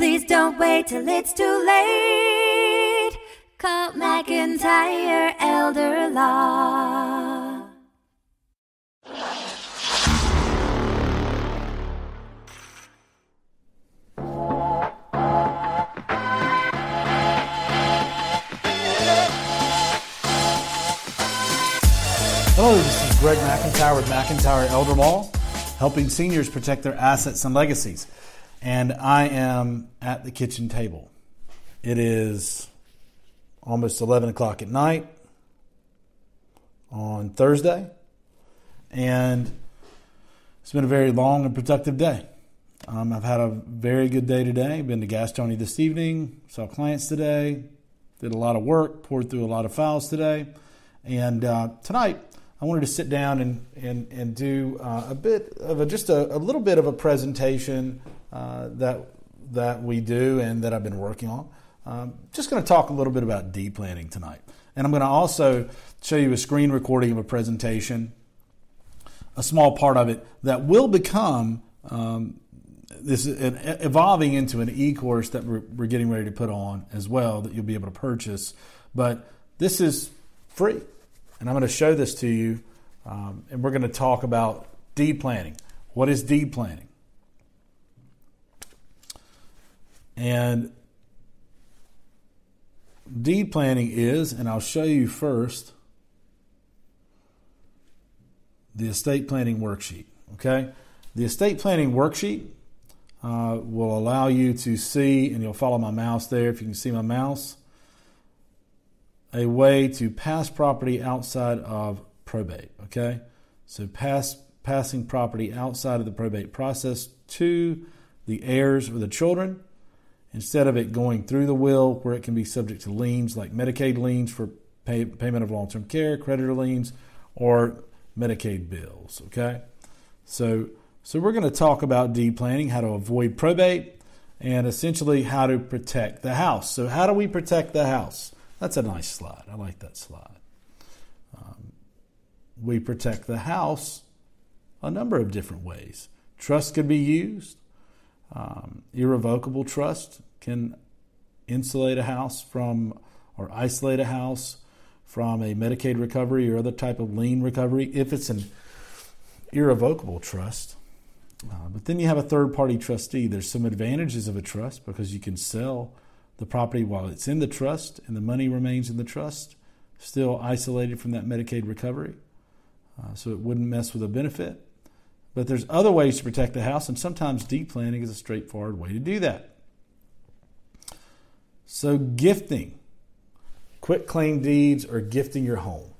Please don't wait till it's too late. Call McIntyre Elder Law. Hello, this is Greg McIntyre with McIntyre Elder Law, helping seniors protect their assets and legacies. And I am at the kitchen table. It is almost 11 o'clock at night on Thursday, and it's been a very long and productive day. Um, I've had a very good day today. Been to Gastonia this evening, saw clients today, did a lot of work, poured through a lot of files today, and uh, tonight I wanted to sit down and and, and do uh, a bit of a just a, a, little bit of a presentation uh, that that we do and that I've been working on. Um, just going to talk a little bit about deed planning tonight, and I'm going to also show you a screen recording of a presentation, a small part of it that will become. Um, this is evolving into an e-course that we're, we're getting ready to put on as well that you'll be able to purchase. But this is free and I'm going to show this to you, um, and we're going to talk about deed planning. What is deed planning? And deed planning is, and I'll show you first the estate planning worksheet. Okay? The estate planning worksheet uh, will allow you to see, and you'll follow my mouse there if you can see my mouse a way to pass property outside of probate. Okay, so pass passing property outside of the probate process to the heirs or the children instead of it going through the will where it can be subject to liens like Medicaid liens for pay, payment of long term care, creditor liens, or Medicaid bills. Okay, so so we're going to talk about deed planning, how to avoid probate, and essentially how to protect the house. So how do we protect the house? That's a nice slide. I like that slide. Um, we protect the house a number of different ways. Trust could be used. Um, irrevocable trust can insulate a house from or isolate a house from a Medicaid recovery or other type of lien recovery if it's an irrevocable trust. Uh, but then you have a third party trustee. There's some advantages of a trust because you can sell the property while it's in the trust and the money remains in the trust, still isolated from that Medicaid recovery. Uh, so it wouldn't mess with a benefit. But there's other ways to protect the house, and sometimes deed planning is a straightforward way to do that. So, gifting, quit claim deeds, or gifting your home.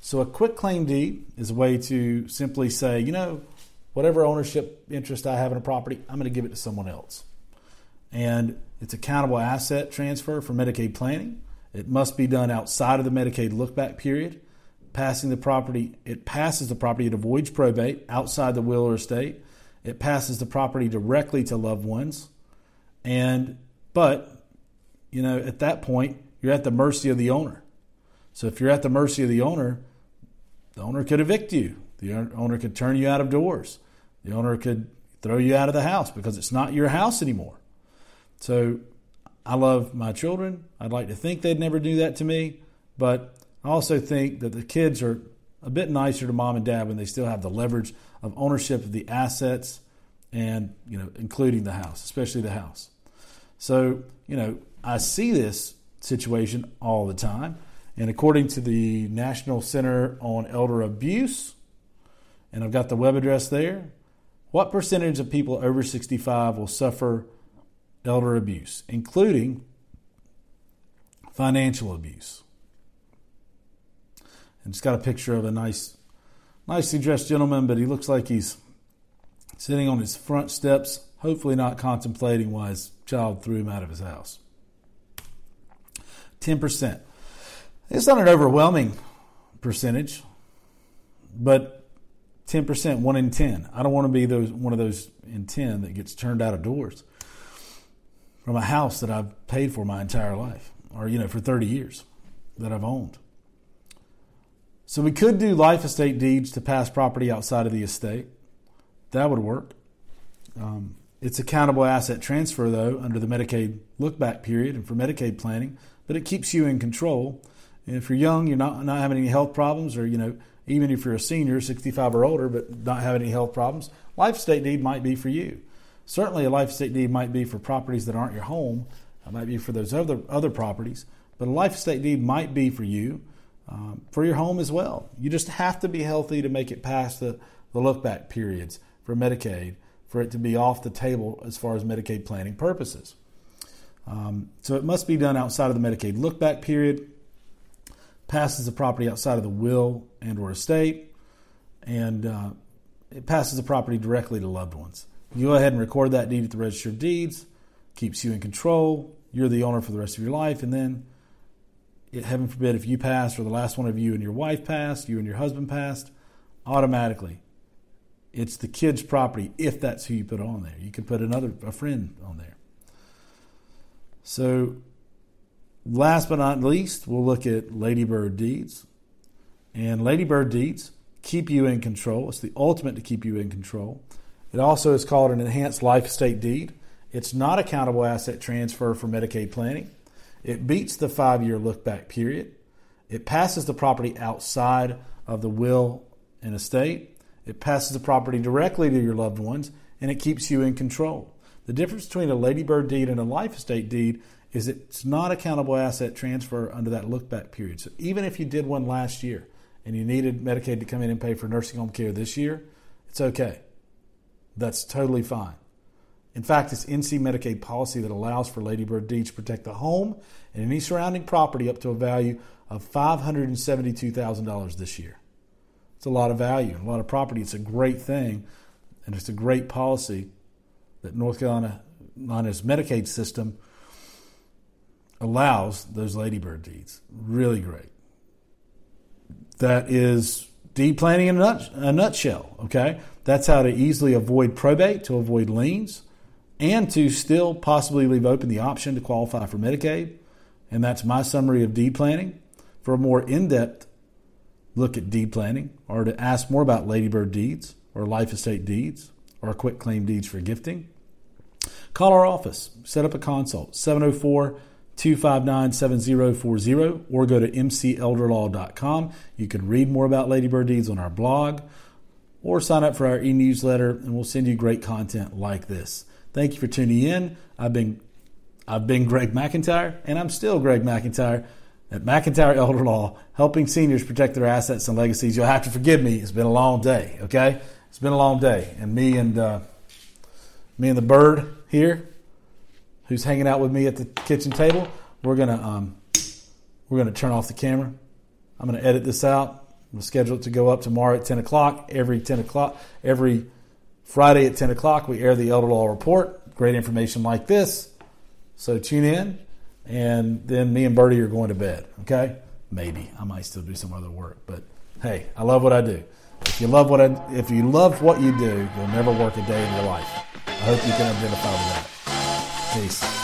So, a quit claim deed is a way to simply say, you know, whatever ownership interest I have in a property, I'm going to give it to someone else. And it's a countable asset transfer for Medicaid planning. It must be done outside of the Medicaid lookback period. Passing the property, it passes the property, it avoids probate outside the will or estate. It passes the property directly to loved ones. And, but, you know, at that point, you're at the mercy of the owner. So if you're at the mercy of the owner, the owner could evict you. The owner could turn you out of doors. The owner could throw you out of the house because it's not your house anymore. So I love my children. I'd like to think they'd never do that to me, but I also think that the kids are a bit nicer to mom and dad when they still have the leverage of ownership of the assets and, you know, including the house, especially the house. So, you know, I see this situation all the time. And according to the National Center on Elder Abuse, and I've got the web address there, what percentage of people over 65 will suffer elder abuse, including financial abuse. And it's got a picture of a nice, nicely dressed gentleman, but he looks like he's sitting on his front steps, hopefully not contemplating why his child threw him out of his house. 10%. It's not an overwhelming percentage, but 10%, one in 10. I don't want to be those one of those in 10 that gets turned out of doors from a house that I've paid for my entire life, or, you know, for 30 years that I've owned. So we could do life estate deeds to pass property outside of the estate. That would work. Um, It's a countable asset transfer, though, under the Medicaid look back period and for Medicaid planning, but it keeps you in control. And if you're young, you're not, not having any health problems, or, you know, even if you're a senior, 65 or older, but not having any health problems, life estate deed might be for you. Certainly, a life estate deed might be for properties that aren't your home. It might be for those other, other properties, but a life estate deed might be for you, um, for your home as well. You just have to be healthy to make it past the, the look back periods for Medicaid for it to be off the table as far as Medicaid planning purposes. Um, so it must be done outside of the Medicaid look back period, passes the property outside of the will and or estate, and uh, it passes the property directly to loved ones. You go ahead and record that deed at the Register of Deeds, keeps you in control. You're the owner for the rest of your life, and then, heaven forbid, if you pass or the last one of you and your wife passed, you and your husband passed, automatically it's the kid's property if that's who you put on there. You can put another a friend on there. So, last but not least, we'll look at Ladybird deeds. And Ladybird deeds keep you in control. It's the ultimate to keep you in control. It also is called an enhanced life estate deed. It's not a countable asset transfer for Medicaid planning. It beats the five year look back period. It passes the property outside of the will and estate. It passes the property directly to your loved ones and it keeps you in control. The difference between a ladybird deed and a life estate deed is it's not a countable asset transfer under that look back period. So even if you did one last year and you needed Medicaid to come in and pay for nursing home care this year, it's okay. That's totally fine. In fact, it's NC Medicaid policy that allows for Ladybird deeds to protect the home and any surrounding property up to a value of $572,000 this year. It's a lot of value, a lot of property. It's a great thing, and it's a great policy that North Carolina's Medicaid system allows those ladybird deeds. Really great. That is deed planning in a, nut, a nutshell. Okay, that's how to easily avoid probate, to avoid liens, and to still possibly leave open the option to qualify for Medicaid. And that's my summary of deed planning. For a more in-depth look at deed planning or to ask more about ladybird deeds or life estate deeds or quit claim deeds for gifting, call our office, set up a consult, 704 259 7040, or go to mcelderlaw.com. You can read more about ladybird deeds on our blog or sign up for our e newsletter, and we'll send you great content like this. Thank you for tuning in. I've been I've been Greg McIntyre, and I'm still Greg McIntyre at McIntyre Elder Law, helping seniors protect their assets and legacies. You'll have to forgive me. It's been a long day. Okay, it's been a long day, and me and uh, me and the bird here, who's hanging out with me at the kitchen table, we're gonna um, we're gonna turn off the camera. I'm gonna edit this out. We'll schedule it to go up tomorrow at 10 o'clock. Every 10 o'clock, every Friday at 10 o'clock, we air the Elder Law Report. Great information like this. So tune in and then me and Bertie are going to bed. Okay, maybe I might still do some other work, but hey, I love what I do. If you love what I, if you love what you do, you'll never work a day in your life. I hope you can identify with that. Peace.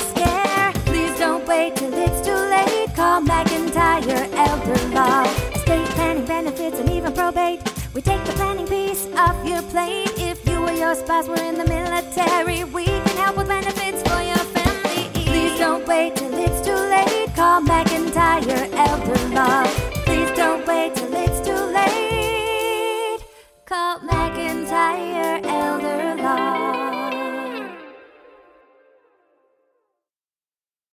if you or your spouse were in the military. We can help with benefits.